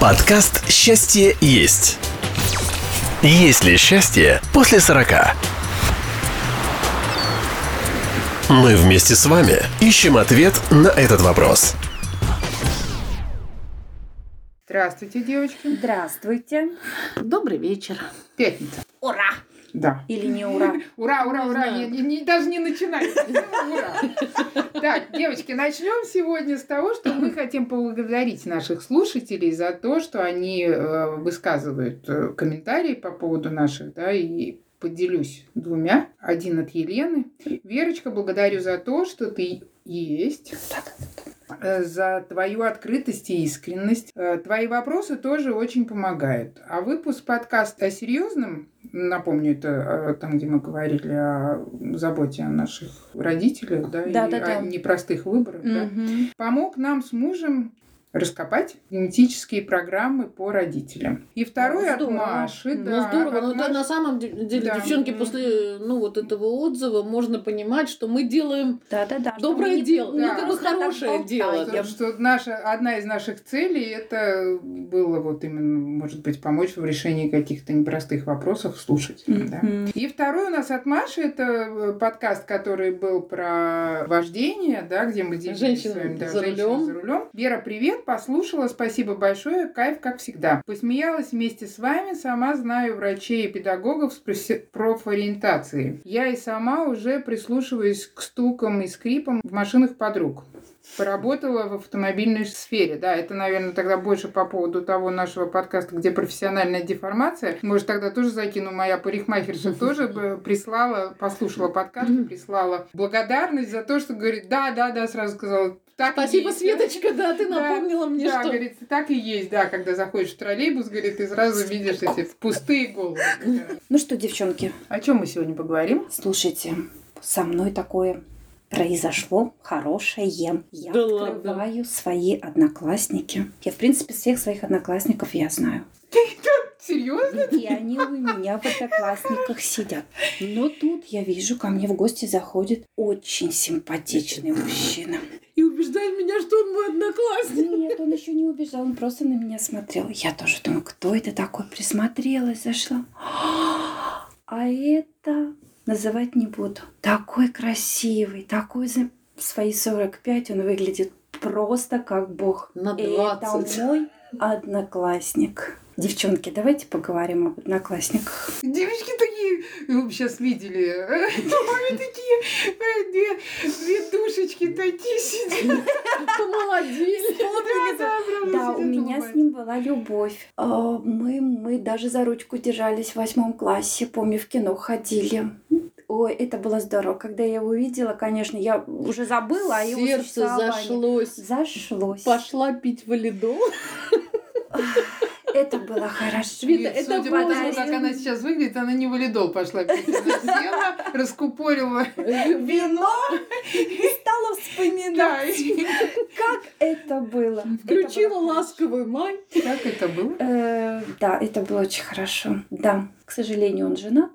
Подкаст «Счастье есть». Есть ли счастье после 40? Мы вместе с вами ищем ответ на этот вопрос. Здравствуйте, девочки. Здравствуйте. Добрый вечер. Пятница. Ура! Да. Или не ура? Ура, ура, ура. Не, не- даже не начинай. Ура. Так, девочки, начнем сегодня с того, что мы хотим поблагодарить наших слушателей за то, что они э, высказывают э, комментарии по поводу наших, да, и поделюсь двумя. Один от Елены. Верочка, благодарю за то, что ты есть. Э, За твою открытость и искренность. Э, Твои вопросы тоже очень помогают. А выпуск подкаста о серьезном, напомню, это э, там, где мы говорили о заботе о наших родителях, да, и Да-да-да. о непростых выборах, да, Мгм. помог нам с мужем раскопать генетические программы по родителям. И второй Ну, от. Маши, Ну, да. здорово, от но это Маши. на самом де- деле, Да. девчонки, после ну вот этого отзыва можно понимать, что мы делаем Да-да-да. что доброе мы не- дело, не ну, как бы хорошее дело. Потому что наша, одна из наших целей это было вот именно, может быть, помочь в решении каких-то непростых вопросов слушателям. Да? Мгм. И второй у нас от Маши это э, подкаст, который был про вождение, да, где мы делились Женщина с вами, да, за «Женщина рулем». за рулем. Вера, привет, послушала, спасибо большое, кайф, как всегда. Посмеялась вместе с вами, сама знаю врачей и педагогов с профориентацией. Я и сама уже прислушиваюсь к стукам и скрипам в машинах подруг. Поработала в автомобильной сфере. Да, это, наверное, тогда больше по поводу того нашего подкаста, где профессиональная деформация. Может, тогда тоже закину. Моя парикмахерша тоже прислала, послушала подкаст, и прислала благодарность за то, что говорит, да, да, да, сразу сказала. Так Спасибо, есть». Светочка, да, ты Да, напомнила мне, да, что... говорит, так и есть, да, когда заходишь в троллейбус, говорит, ты сразу видишь эти пустые головы. Да. Ну что, девчонки, О чем мы сегодня поговорим? слушайте, со мной такое произошло хорошее. Я Да ладно. открываю свои одноклассники. Я, в принципе, всех своих одноклассников я знаю. Серьезно? И они у меня в одноклассниках сидят. Но тут я вижу, ко мне в гости заходит очень симпатичный мужчина. И убеждает меня, что он мой одноклассник. Нет, он еще не убежал, он просто на меня смотрел. Я тоже думаю, кто это такой? Присмотрелась, зашла. А это называть не буду. Такой красивый, такой за... в свои 45 он выглядит просто как бог. На Это 20. мой одноклассник. Девчонки, давайте поговорим об одноклассниках. Девочки такие, вы сейчас видели, Ой, такие, э, две, две душечки такие сидят. Помолодели. Да, да, прям Да, у меня с ним была любовь. А, Мы, мы даже за ручку держались в восьмом классе. Помню, в кино ходили. Ой, это было здорово. Когда я его увидела, конечно, я уже забыла о его Сердце зашлось. Зашлось. Пошла пить валидол. Это было хорошо. Света, Нет, это судя по тому, как она сейчас выглядит, она не валидол пошла села, раскупорила вино. Стала вспоминать, и- как это было. Включила ласковый май. Как это было? Э, да, это было очень хорошо. Да, к сожалению, он женат.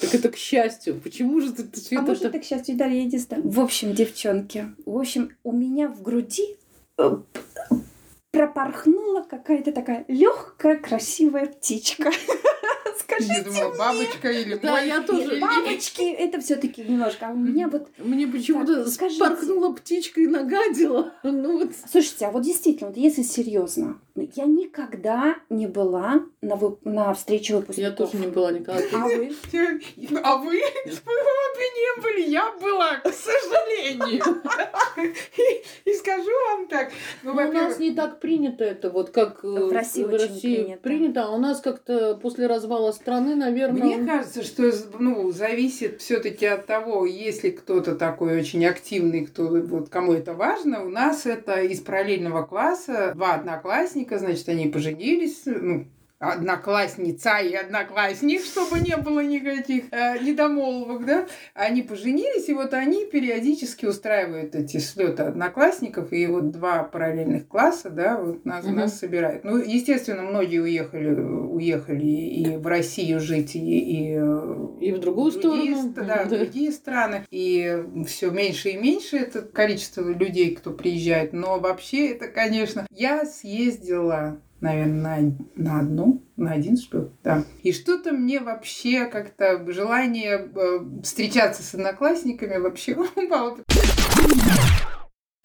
Так это к счастью. Почему же ты, ты, А Света, может, так- это, к счастью, Дарья, я не знаю. В общем, девчонки, в общем, у меня в груди э, пропорхнула какая-то такая легкая, красивая птичка. Я Скажите думала, мне. бабочка или Да, мой. я тоже. Бабочки, это все-таки немножко. А у меня вот Мне почему-то спорхнула птичка и нагадила. Ну вот. Слушайте, а вот действительно, вот если серьезно, я никогда не была на, вы- на встрече Я выпускников. тоже не была никогда. А вы? А вы? Вы обе не были, я была, к сожалению. И, скажу вам так. Ну, Ну, у нас не так принято это, вот как э, В России очень принято. а у нас как-то после развала страны, наверное, Мне кажется, что ну, зависит все-таки от того, если кто-то такой очень активный, кто, вот, кому это важно. У нас это из параллельного класса два одноклассника, значит, они поженились, ну, одноклассница и одноклассник, чтобы не было никаких э, недомолвок, да, они поженились, и вот они периодически устраивают эти слеты одноклассников, и вот два параллельных класса, да, вот нас, Мгм. нас собирают. Ну, естественно, многие уехали, уехали и в Россию жить, и, и, э, И в другую другие сторону. ст- Да, в Да. другие страны. И все меньше и меньше это количество людей, кто приезжает. Но вообще это, конечно, я съездила наверное, на, на одну, на один что да. И что-то мне вообще как-то желание э, встречаться с одноклассниками вообще упало.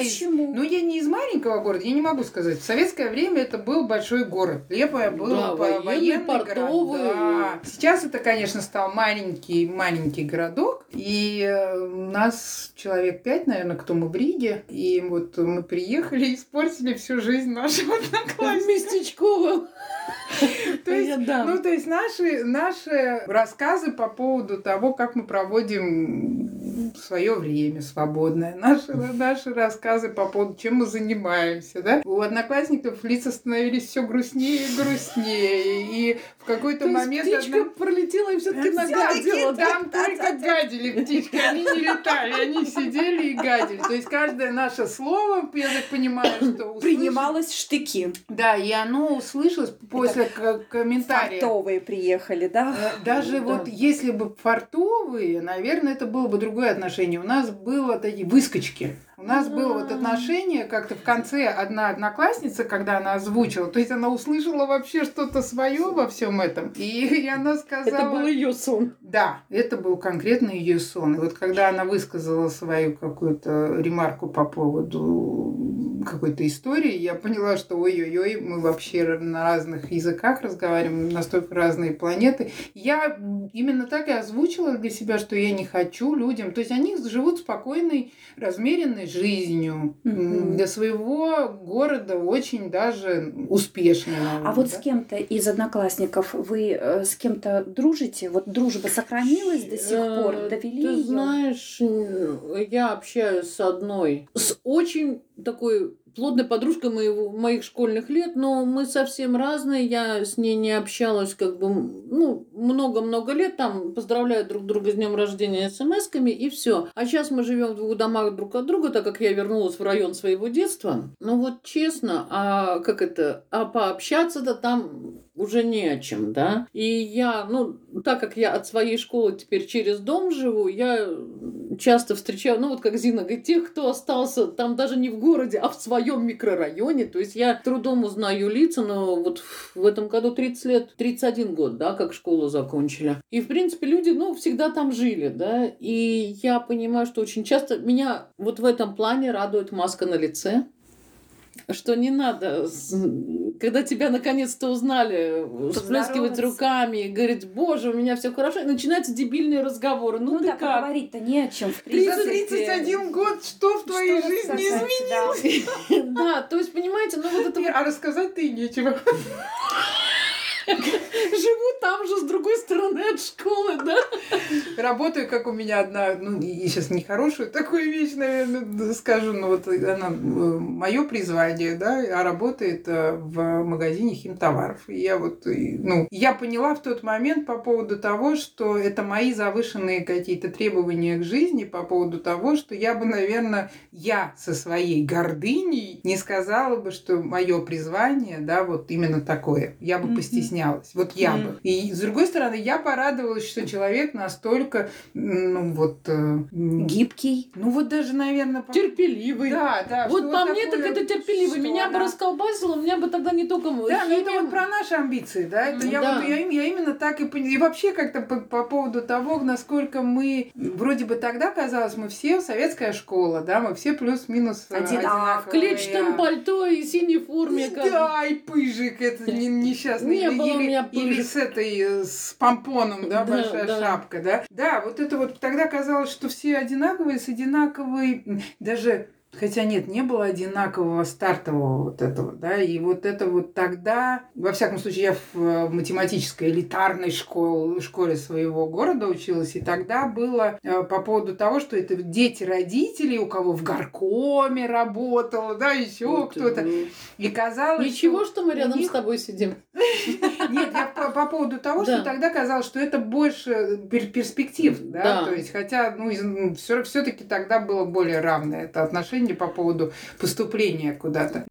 Почему? Ну, я не из маленького города, я не могу сказать. В советское время это был большой город. Лепое было Да, по- военный, военный портовый. город. Да. Сейчас это, конечно, стал маленький, маленький городок. И э, у нас человек пять, наверное, кто мы в Риге. И вот мы приехали и испортили всю жизнь нашего одноклассника. местечковом. То есть, ну, то есть наши, наши рассказы по поводу того, как мы проводим свое время свободное, наши, наши рассказы по поводу, чем мы занимаемся, да? У одноклассников лица становились все грустнее и грустнее, и в какой-то момент... птичка пролетела и все-таки нагадила. там только гадили птички, они не летали, они сидели и гадили. То есть каждое наше слово, я так понимаю, что услышали- Принималось штыки. Да, и оно услышалось после к- комментария. Фартовые приехали, да? Э, Даже Да. вот если бы фартовые, наверное, это было бы другое отношение. У нас было такие выскочки. У нас было вот отношение как-то в конце одна одноклассница, когда она озвучила, то есть она услышала вообще что-то свое во всем этом, и, и она сказала... Это был ее сон. Да, это был конкретно ее сон. И вот когда она высказала свою какую-то ремарку по поводу какой-то истории, я поняла, что ой-ой-ой, мы вообще на разных языках разговариваем, настолько разные планеты. Я именно так и озвучила для себя, что я не хочу людям. То есть они живут спокойной, размеренной жизнью. Мгм. Для своего города очень даже успешной. наверное, А вот да. с кем-то из одноклассников вы э, с кем-то дружите? Вот дружба сохранилась до сих пор? Э, Довели Ты её? знаешь, м, я общаюсь с одной, с очень такой плотной подружкой моего, моих школьных лет, но мы совсем разные, я с ней не общалась как бы, ну, много-много лет, там поздравляют друг друга с днем рождения смс-ками и все. А сейчас мы живем в двух домах друг от друга, так как я вернулась в район своего детства. Ну вот честно, а как это, а пообщаться-то там уже не о чем, да? И я, ну, так как я от своей школы теперь через дом живу, я часто встречаю, ну, вот как Зина говорит, тех, кто остался там даже не в городе, а в своем микрорайоне. То есть я трудом узнаю лица, но вот в этом году 30 лет, 31 год, да, как школу закончили. И, в принципе, люди, ну, всегда там жили, да, и я понимаю, что очень часто меня вот в этом плане радует маска на лице, что не надо, когда тебя наконец-то узнали, всплескивать руками и говорить, боже, у меня все хорошо, и начинаются дебильные разговоры. Ну, Ну, ты да, как? поговорить-то не о чем. В За принципе. 31 год что в твоей Что жизни рассказать, изменилось? да. Да, то есть, понимаете, ну вот это А рассказать-то и нечего. живу там же с другой стороны от школы, да? Работаю, как у меня одна, ну, и сейчас нехорошую такую вещь, наверное, скажу, но вот она мое призвание, да, а работает э, в магазине химтоваров. И я вот, ну, я поняла в тот момент по поводу того, что это мои завышенные какие-то требования к жизни, по поводу того, что я бы, наверное, я со своей гордыней не сказала бы, что мое призвание, да, вот именно такое. Я бы Мгм. постеснялась. Вот я Мгм. бы. И с другой стороны, я порадовалась, что человек настолько, ну вот, э, Гибкий. ну вот даже, наверное, по- Терпеливый. да, да. Вот по мне так такое, это терпеливый. Меня бы она- расколбасило, у меня бы тогда не только Да, но это химия- вот про наши амбиции, да. Это я, Да. вот, я, я именно так и поняла. И вообще как-то по, по поводу того, насколько мы, вроде бы тогда казалось, мы все советская школа, да, мы все плюс-минус э, Один- а, одинаковые. в клетчатом пальто и синей форме. как- Да, и пыжик, это не- несчастный. Не было у меня или пыжик. с этой, э, с помпоном, да, Да, большая да. шапка, да. Да, вот это вот тогда казалось, что все одинаковые, с одинаковой, даже Хотя нет, не было одинакового стартового вот этого, да, и вот это вот тогда, во всяком случае, я в э, математической элитарной школе, школе своего города училась, и тогда было э, по поводу того, что это дети родителей, у кого в горкоме работало, да, еще Вот, кто-то, и казалось, Ничего, что мы у рядом них- с тобой сидим. нет, я по, по поводу того, Да. что тогда казалось, что это больше пер- перспектив, да, Да. то есть, хотя, ну, все, все-таки тогда было более равное это отношение по поводу поступления куда-то.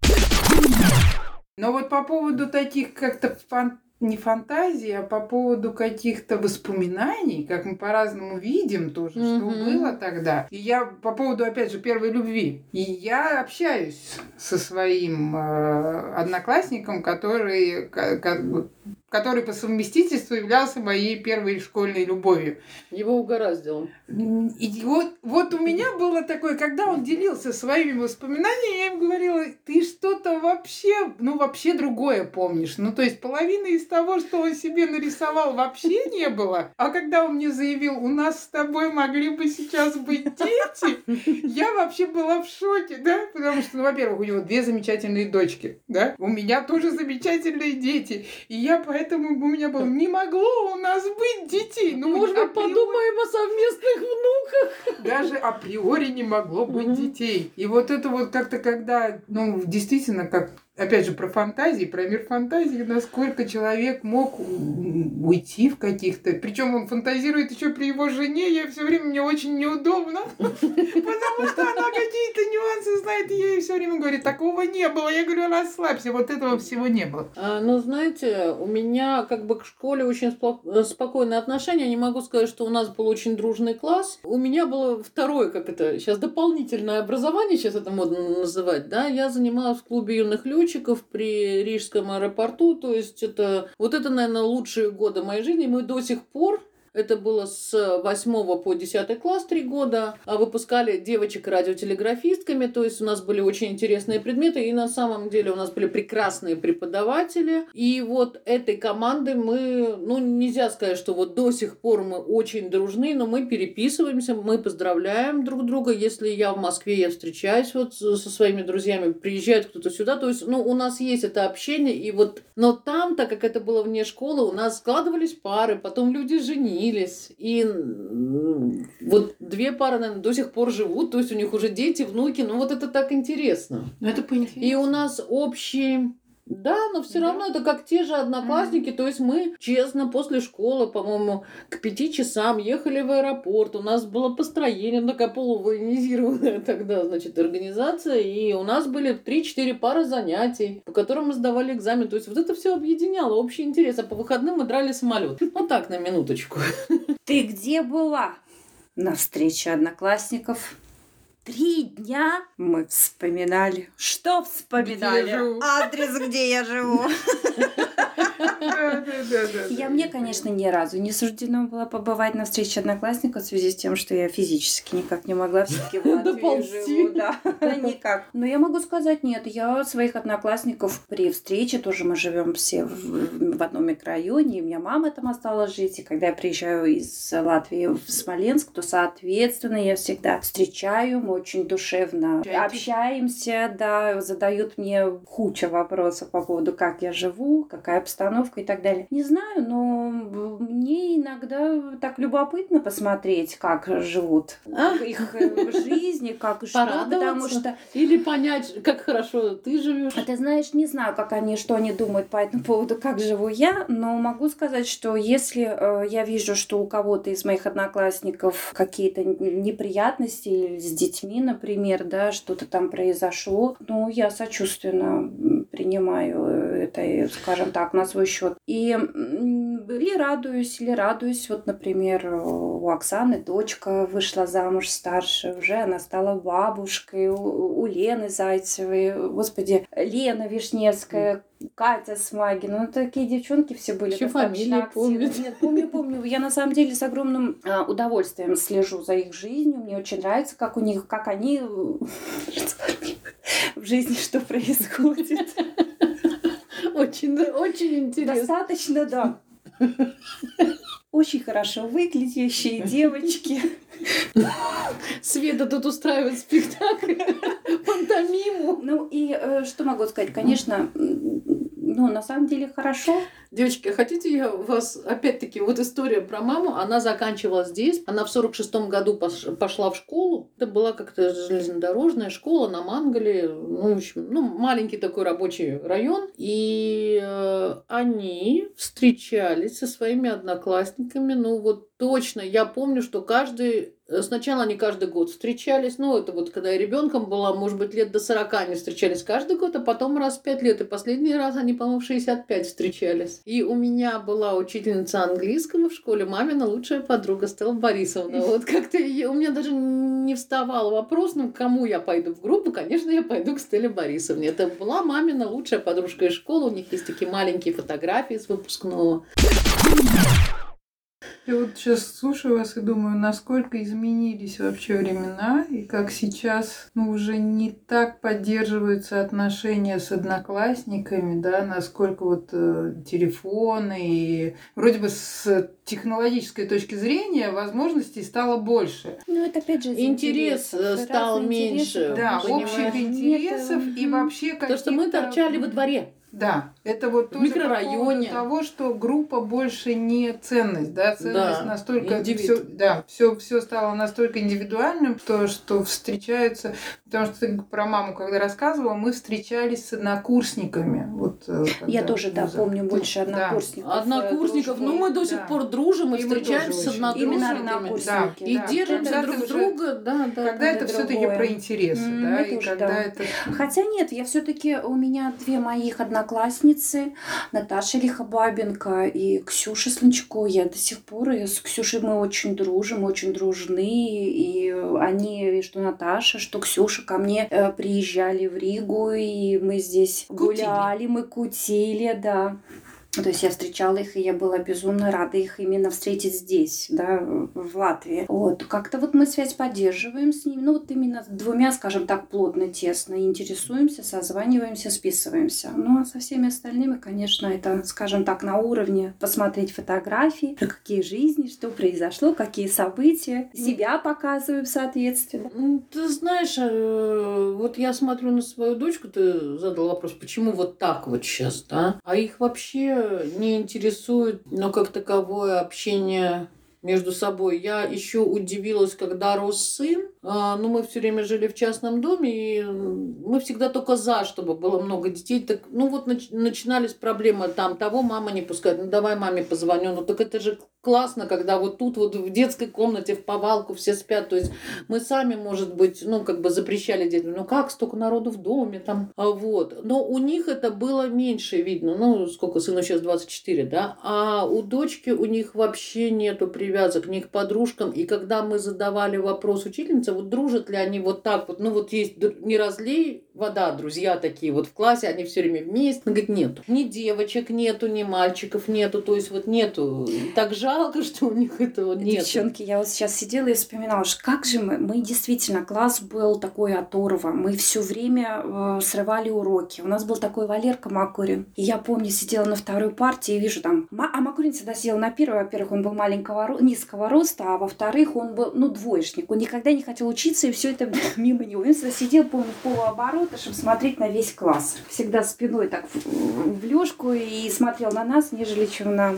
Но вот по поводу таких как-то фан- не фантазии, а по поводу каких-то воспоминаний, как мы по-разному видим тоже, что Мгм. было тогда. И я по поводу, опять же, первой любви. И я общаюсь со своим э, одноклассником, который, ка- как бы- который по совместительству являлся моей первой школьной любовью. Его угораздило. И вот, вот у меня было такое, когда он делился своими воспоминаниями, я им говорила, ты что-то вообще, ну вообще другое помнишь. Ну то есть половина из того, что он себе нарисовал, вообще не было. А когда он мне заявил, у нас с тобой могли бы сейчас быть дети, я вообще была в шоке, да, потому что, ну, во-первых, у него две замечательные дочки, да, у меня тоже замечательные дети, и я поэтому у меня было, не могло у нас быть детей. Ну, Может быть, априори- подумаем о совместных внуках? даже априори не могло быть детей. И вот это вот как-то, когда, ну, действительно, как, опять же, про фантазии, про мир фантазии, насколько человек мог уйти в каких-то... Причем он фантазирует еще при его жене, я все время, мне очень неудобно, потому что она какие-то нюансы знает, и ей все время говорю, такого не было. Я говорю, расслабься, вот этого всего не было. А, ну, знаете, у меня как бы к школе очень э, спокойное отношение. Не могу сказать, что у нас был очень дружный класс. У меня было второе, как это сейчас, дополнительное образование, сейчас это модно называть, да. Я занималась в клубе юных летчиков при Рижском аэропорту. То есть это, вот это, наверное, лучшие годы моей жизни. Мы до сих пор это было с 8 по 10 класс три года. А Выпускали девочек радиотелеграфистками, то есть у нас были очень интересные предметы, и на самом деле у нас были прекрасные преподаватели. И вот этой команды мы, ну нельзя сказать, что вот до сих пор мы очень дружны, но мы переписываемся, мы поздравляем друг друга. Если я в Москве, я встречаюсь вот со своими друзьями, приезжает кто-то сюда, то есть, ну, у нас есть это общение, и вот, но там, так как это было вне школы, у нас складывались пары, потом люди женились, и м, вот две пары, наверное, до сих пор живут, то есть у них уже дети, внуки, ну вот это так интересно. Ну, это поинтереснее. И у нас общий... Да, но все Да. равно это как те же одноклассники. То есть мы честно после школы, по-моему, к пяти часам ехали в аэропорт. У нас было построение, такая полувоенизированная тогда, значит, организация. И у нас были 3-4 пары занятий, по которым мы сдавали экзамен. То есть вот это все объединяло, общий интерес. А по выходным мы драли самолет. Вот так, на минуточку. Ты где была? На встрече одноклассников. Три дня мы вспоминали. Что вспоминали? Где я живу. Адрес, где я живу. Да, да, да, да, Я мне, конечно, ни разу не суждено было побывать на встрече одноклассников в связи с тем, что я физически никак не могла все-таки в Латвии живу, да, никак. Но я могу сказать, нет, я своих одноклассников при встрече, тоже мы живем все в, одном микрорайоне, и у меня мама там осталась жить, и когда я приезжаю из Латвии в Смоленск, то, соответственно, я всегда встречаю, мы очень душевно общаемся, да, задают мне куча вопросов по поводу, как я живу, какая обстановка и так далее. Не знаю, но мне иногда так любопытно посмотреть, как живут А? их э, жизни, как что, потому что Или понять, как хорошо ты живешь. а ты знаешь, не знаю, как они, что они думают по этому поводу, как живу я, но могу сказать, что если э, я вижу, что у кого-то из моих одноклассников какие-то неприятности или с детьми, например, да, что-то там произошло, ну, я сочувственно принимаю это, и, скажем так, на свой счет. И или радуюсь, или радуюсь. Вот, например, у Оксаны дочка вышла замуж старше, уже она стала бабушкой, у, у Лены Зайцевой, господи, Лена Вишневская, Катя Смагина. Ну, такие девчонки все были достаточно фамилии помнит. Нет, помню, помню. Я на самом деле с огромным а, удовольствием слежу за их жизнью. Мне очень нравится, как у них, как они э, в жизни что происходит. Очень, очень интересно. Достаточно, да. Очень хорошо выглядящие девочки. Света тут устраивает спектакль, пантомиму. Ну и э, что могу сказать? Конечно, ну на самом деле хорошо. Девочки, а хотите я вас, опять-таки, вот история про маму, она заканчивала здесь, она в 46-м году пош- пошла в школу, это была как-то железнодорожная школа на Мангале, ну, в общем, ну, маленький такой рабочий район, и э, они встречались со своими одноклассниками, ну, вот точно, я помню, что каждый Сначала они каждый год встречались, ну, это вот когда я ребенком была, может быть, лет до 40 они встречались каждый год, а потом раз в 5 лет, и последний раз они, по-моему, в 65 встречались. И у меня была учительница английского в школе, мамина лучшая подруга Стелла Борисовна. Вот как-то у меня даже не вставал вопрос, ну, кому я пойду в группу, конечно, я пойду к Стелле Борисовне. Это была мамина лучшая подружка из школы, у них есть такие маленькие фотографии с выпускного. Я вот сейчас слушаю вас и думаю, насколько изменились вообще времена, и как сейчас ну, уже не так поддерживаются отношения с одноклассниками, да, насколько вот э, телефоны и вроде бы с технологической точки зрения возможностей стало больше. Ну, это опять же Интерес, э, интересов. стал меньше. Да, понимаешь? общих Нет, интересов и вообще То, что мы торчали во дворе. Да, это вот тоже по микрорайоне. поводу того, что группа больше не ценность, да, ценность Да, настолько все, да, все, все стало настолько индивидуальным, что, что встречаются, потому что ты про маму когда рассказывала, мы встречались с однокурсниками, вот. э, Я тоже, да, помню больше Да. однокурсников. э, Однокурсников, дружбы. ну мы до сих Да. пор дружим и И мы встречаемся с однокурсниками. однокурсники. И да. держимся Когда друг уже- друга, да, да. Когда да. это все-таки про интересы, да, и когда да. это Хотя нет, я все-таки у меня две моих одноклассницы, Наташа Лихобабенко и Ксюша Слончко. Я до сих пор и с Ксюшей мы очень дружим, очень дружны. И они, что Наташа, что Ксюша ко мне э, приезжали в Ригу, и мы здесь Кутили. гуляли, мы кутили, да. То есть я встречала их, и я была безумно рада их именно встретить здесь, да, в Латвии. Вот, как-то вот мы связь поддерживаем с ними, ну вот именно двумя, скажем так, плотно, тесно интересуемся, созваниваемся, списываемся. Ну а со всеми остальными, конечно, это, скажем так, на уровне посмотреть фотографии, какие жизни, что произошло, какие события, себя показываем соответственно. М, Ты знаешь, э, вот я смотрю на свою дочку, ты задал вопрос, почему вот так вот сейчас, да? А их вообще не интересует, ну, как таковое общение между собой. Я еще удивилась, когда рос сын. А, Ну, мы все время жили в частном доме, и мы всегда только за, чтобы было много детей. Так, ну, вот нач- начинались проблемы там, того мама не пускает, ну, давай маме позвоню. Ну, так это же классно, когда вот тут вот в детской комнате в повалку все спят. То есть мы сами, может быть, ну, как бы запрещали детям, ну, как столько народу в доме там, а вот. Но у них это было меньше видно, ну, сколько, сыну сейчас 24, да, а у дочки у них вообще нету привязок ни к подружкам, и когда мы задавали вопрос учительнице, вот дружат ли они вот так вот, ну, вот есть не разлей вода, друзья такие вот в классе, они все время вместе, она говорит, нету. Ни девочек нету, ни мальчиков нету, то есть вот нету. Так жалко, что у них этого нет. Девчонки, я вот сейчас сидела и вспоминала, что как же мы, мы действительно, класс был такой оторва, мы все время э, срывали уроки. У нас был такой Валерка Макурин. И я помню, сидела на второй партии и вижу там, а Макурин всегда сидел на первой, во-первых, он был маленького, низкого роста, а во-вторых, он был, ну, двоечник. Он никогда не хотел учиться, и все это мимо него. Он сидел, помню, в полуоборота, чтобы смотреть на весь класс. Всегда спиной так в, в лёжку и смотрел на нас, нежели чем на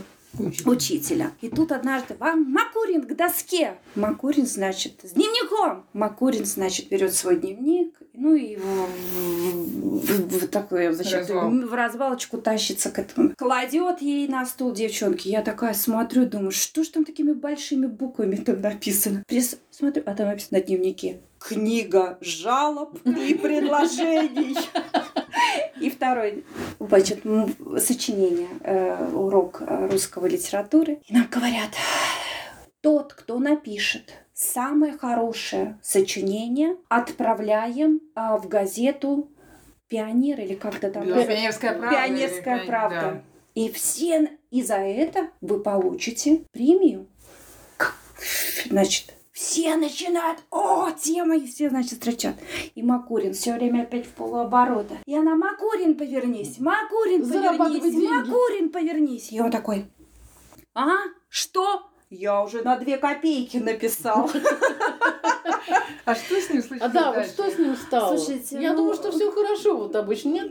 учителя. И тут однажды вам Макурин к доске. Макурин, значит, с дневником. Макурин, значит, берет свой дневник, ну и в, в- такое, значит, Развал. в развалочку тащится к этому. Кладет ей на стол девчонки. Я такая смотрю, думаю, что ж там такими большими буквами там написано. Прис- Смотрю, а там написано на дневнике. Книга жалоб и предложений. И второй, значит, сочинение, э, урок русского литературы. И нам говорят, тот, кто напишет самое хорошее сочинение, отправляем а, в газету «Пионер» или как-то там. Да, Пионерская правда. «Пионерская или- правда». да. И все, и за это вы получите премию. Значит, все начинают, о, тема, и все, значит, строчат. И Макурин все время опять в полуоборота. И она, Макурин, повернись, Макурин, повернись. Макурин, повернись. И он такой, а, что? Я уже на две копейки написал. А что с ним случилось А да, вот что с ним стало? Слушайте, Я ну, думаю, что все хорошо, вот обычно нет.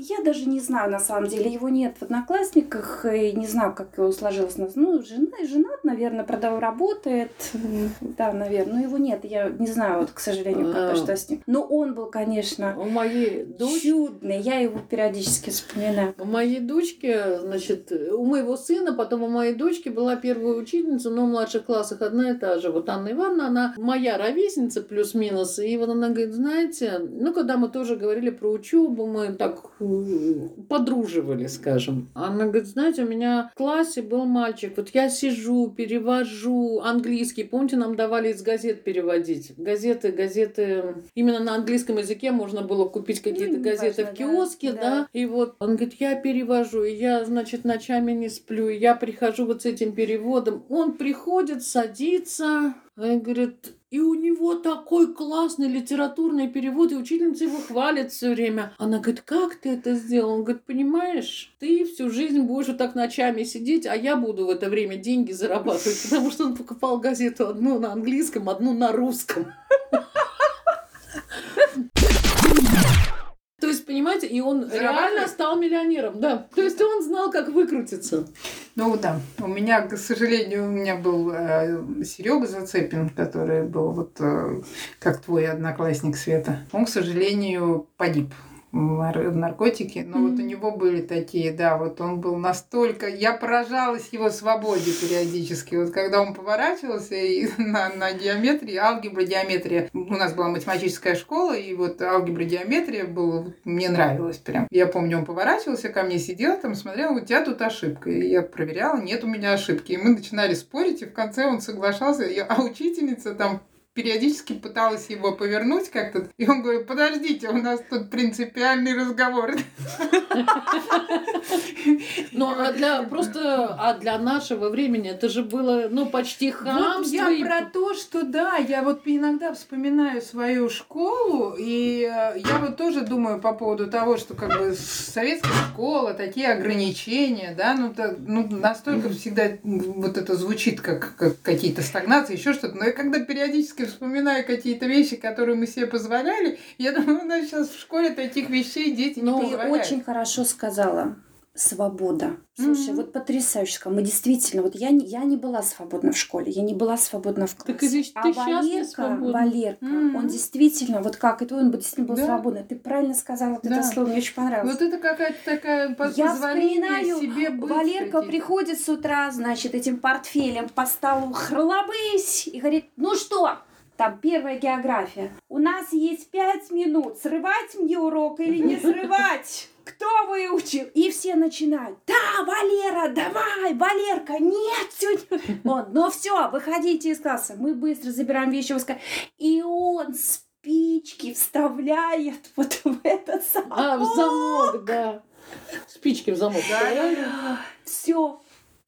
Я даже не знаю, на самом деле, его нет в одноклассниках, и не знаю, как его сложилось. Ну, жена, женат, наверное, продав работает, да, наверное, но его нет, я не знаю, вот, к сожалению, пока А. что с ним. Но он был, конечно, У моей дочери чудный, я его периодически вспоминаю. У моей дочки, значит, у моего сына, потом у моей дочки была первая учительница, но в младших классах одна и та же. Вот Анна Ивановна, она моя ровесница плюс-минус. И вот она говорит, знаете, ну, когда мы тоже говорили про учебу, мы так э, подруживали, скажем. Она говорит, знаете, у меня в классе был мальчик, вот я сижу, перевожу английский. Помните, нам давали из газет переводить? Газеты, газеты. Именно на английском языке можно было купить какие-то Ну, газеты неважно, в киоске, да. да. И вот он говорит, я перевожу, и я, значит, ночами не сплю, и я прихожу вот с этим переводом. Он приходит, садится, и говорит, и у него такой классный литературный перевод, и учительница его хвалит все время. Она говорит, как ты это сделал? Он говорит, понимаешь, ты всю жизнь будешь вот так ночами сидеть, а я буду в это время деньги зарабатывать, потому что он покупал газету одну на английском, одну на русском. Понимаете, и он Зарабатывает? реально стал миллионером, да. То есть он знал, как выкрутиться. Ну да, у меня, к сожалению, у меня был Серега Зацепин, который был вот э, как твой одноклассник Света. Он, к сожалению, погиб в нар- в наркотике, но вот у него были такие, да, вот он был настолько, я поражалась его свободе периодически, вот когда он поворачивался и на, на геометрии, алгебра, геометрия, у нас была математическая школа, и вот алгебра, геометрия было, мне нравилось прям. Я помню, он поворачивался ко мне, сидел там, смотрел, у тебя тут ошибка, и я проверяла, нет у меня ошибки, и мы начинали спорить, и в конце он соглашался, и- а учительница там периодически пыталась его повернуть как-то. И он говорит, подождите, у нас тут принципиальный разговор. Ну, а для просто, а для нашего времени это же было, ну, почти Вот хамство. я и- про то, что да, я вот иногда вспоминаю свою школу, и э, я вот тоже думаю по поводу того, что как бы советская школа, такие ограничения, да, ну, та- ну настолько всегда вот это звучит как, как какие-то стагнации, еще что-то, но я когда периодически вспоминаю какие-то вещи, которые мы себе позволяли, я думаю, у нас сейчас в школе таких вещей дети Ну, не Ты позволяют. очень хорошо сказала. Свобода. Слушай, Мгм. вот потрясающе. сказала. Мы действительно, вот я, не- я не была свободна в школе, я не была свободна в классе. Так и здесь а ты Валерка. Валерка, Мгм. он действительно, вот как это он действительно был Да. свободный. Ты правильно сказала вот Да. это слово, мне очень понравилось. Вот это какая-то такая Я вспоминаю, себе быть Валерка каким-то. приходит с утра, значит, этим портфелем по столу хролобысь и говорит, ну что, там первая география. У нас есть пять минут. Срывать мне урок или не срывать? Кто выучил? И все начинают. Да, Валера, давай, Валерка, нет, сегодня. Он, ну все, выходите из класса. Мы быстро забираем вещи. И он спички вставляет вот в этот самый. А, в замок, да. Спички в замок. Да. Все.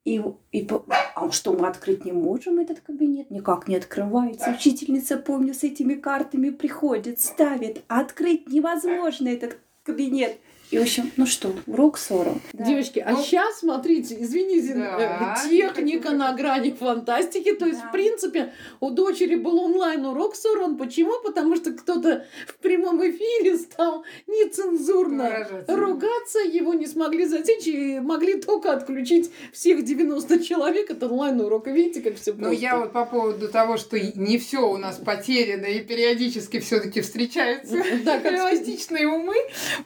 И, и а что мы открыть не можем этот кабинет? Никак не открывается. Учительница, помню, с этими картами приходит, ставит. Открыть невозможно этот кабинет. И, в общем, ну что, урок 40. Да. Девочки, а Ну, сейчас, смотрите, извините, Да, э, техника на грани фантастики. То есть, Да. в принципе, у дочери был онлайн-урок сорван. Почему? Потому что кто-то в прямом эфире стал нецензурно Выражаться. ругаться, его не смогли засечь и могли только отключить всех 90 человек от онлайн-урока. Видите, как все Ну, я вот по поводу того, что не все у нас потеряно, и периодически все-таки встречаются Да, как эластичные умы.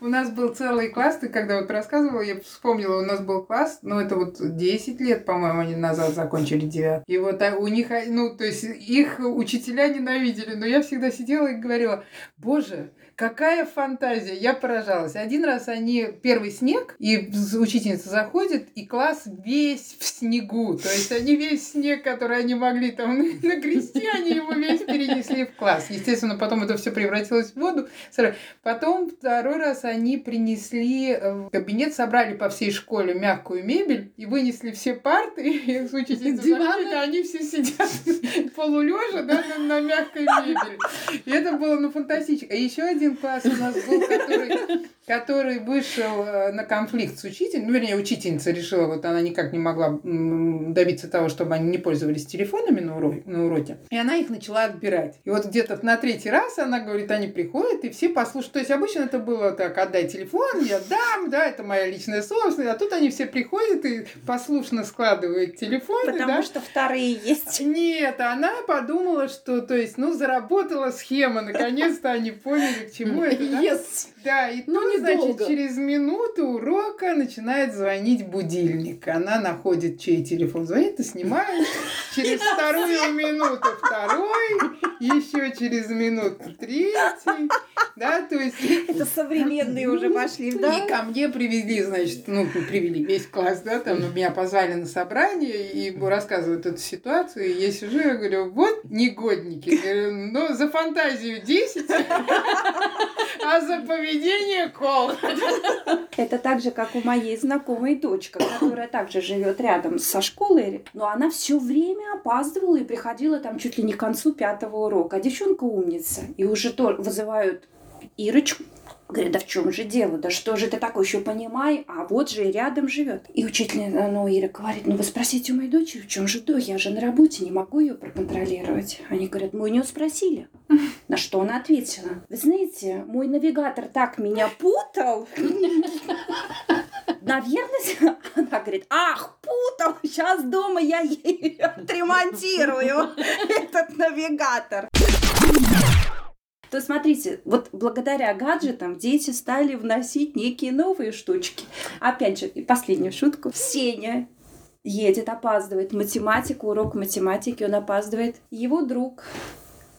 У нас был целый класс, ты когда вот рассказывала, я вспомнила, у нас был класс, ну, это вот 10 лет, по-моему, они назад закончили 9. И вот а, у них, а, ну, то есть их учителя ненавидели, но я всегда сидела и говорила, боже, Какая фантазия! Я поражалась. Один раз они первый снег, и учительница заходит, и класс весь в снегу. То есть они весь снег, который они могли там нагрести, они его весь перенесли в класс. Естественно, потом это все превратилось в воду. Потом второй раз они принесли э, в кабинет, собрали по всей школе мягкую мебель и вынесли все парты. И Диваны. заходит, а они все сидят полулежа да, на, на мягкой мебели. И это было ну фантастично. А еще один один класс у нас был, который, который вышел э, на конфликт с учителем. Ну, вернее, учительница решила, вот она никак не могла добиться того, чтобы они не пользовались телефонами на уроке, на уроке. И она их начала отбирать. И вот где-то на третий раз она говорит, они приходят, и все послушают. То есть обычно это было так, отдай телефон, я дам, да, это моя личная собственность. А тут они все приходят и послушно складывают телефоны. Потому да? что вторые есть. Нет, она подумала, что, то есть, ну, заработала схема, наконец-то они поняли, к чему это. Да? Yes. Да, и Ну, тут, значит, недолго. через минуту урока начинает звонить будильник. Она находит, чей телефон звонит, и снимает. Через вторую минуту второй, еще через минуту третий. Да, то есть... Это современные уже пошли, да? И ко мне привезли, значит, ну, привели весь класс, да, там ну, меня позвали на собрание и рассказывают эту ситуацию. И я сижу, я говорю, вот негодники. Говорю, ну, за фантазию 10, а за поведение кол. Это так же, как у моей знакомой дочка, которая также живет рядом со школой, но она все время опаздывала и приходила там чуть ли не к концу пятого урока. А девчонка умница. И уже то вызывают Ирочку. Говорит, да в чем же дело? Да что же ты такое еще понимай? А вот же и рядом живет. И учительница, ну, Ира говорит, ну вы спросите у моей дочери, в чем же до? Я же на работе, не могу ее проконтролировать. Они говорят, мы у нее спросили. На что она ответила? Вы знаете, мой навигатор так меня путал. Наверное, она говорит, ах, путал, сейчас дома я ей отремонтирую этот навигатор. То смотрите, вот благодаря гаджетам дети стали вносить некие новые штучки. Опять же, и последнюю шутку. Сеня едет, опаздывает математику, урок математики, он опаздывает. Его друг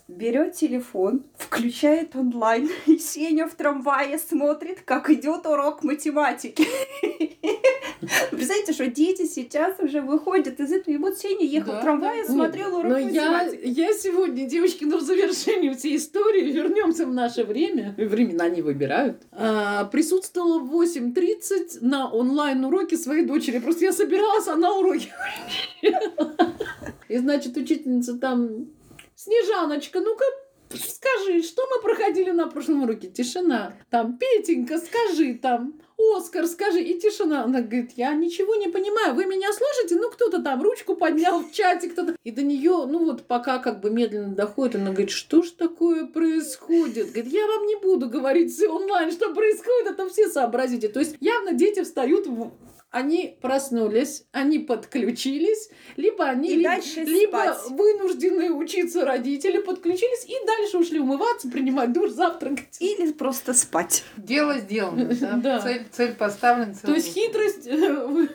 берет телефон, включает онлайн, и Сеня в трамвае смотрит, как идет урок математики. Представляете, что дети сейчас уже выходят из этого. И вот Сеня ехал Да, в трамвае, да. смотрел урок Но я, математики. я сегодня, девочки, ну в завершении всей истории, вернемся в наше время, времена не выбирают, а, присутствовала в 8.30 на онлайн-уроке своей дочери. Просто я собиралась, а на уроке. И значит, учительница там, Снежаночка, ну-ка, скажи, что мы проходили на прошлом уроке? Тишина. Там, Петенька, скажи, там, Оскар, скажи. И тишина. Она говорит, я ничего не понимаю. Вы меня слышите? Ну, кто-то там ручку поднял в чате, кто-то. И до нее, ну вот, пока как бы медленно доходит, она говорит, что ж такое происходит? Говорит, я вам не буду говорить все онлайн, что происходит, это все сообразите. То есть явно дети встают в они проснулись, они подключились, либо они И ли- дальше либо спать. вынуждены учиться родители подключились и дальше ушли умываться, принимать душ, завтракать. Или просто спать. Дело сделано, да? Да. Цель, цель поставлена. То есть хитрость э,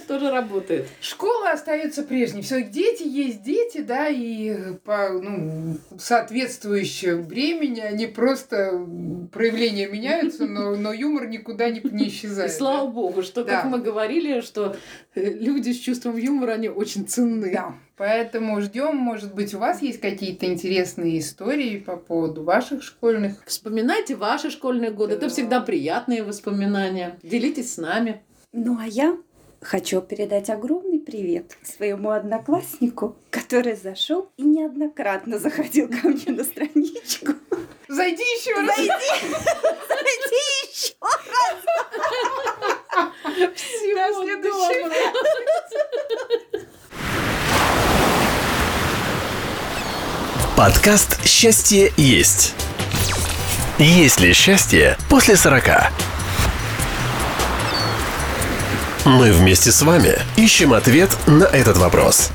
тоже работает. Школа остается прежней. Все, дети есть дети, да, и по ну, соответствующему времени они просто проявления меняются, но, но юмор никуда не, не И исчезает. слава богу, что, Да. как мы говорили, что э, люди с чувством юмора, они очень ценны. Да. Поэтому ждем, может быть, у вас есть какие-то интересные истории по поводу ваших школьных. Вспоминайте ваши школьные годы. Да. Это всегда приятные воспоминания. Делитесь с нами. Ну а я хочу передать огромный привет своему однокласснику, который зашел и неоднократно заходил ко мне на страничку. Зайди еще раз. Зайди, зайди еще. Всего следующий. доброго. Подкаст «Счастье есть». Есть ли счастье после 40? Мы вместе с вами ищем ответ на этот вопрос.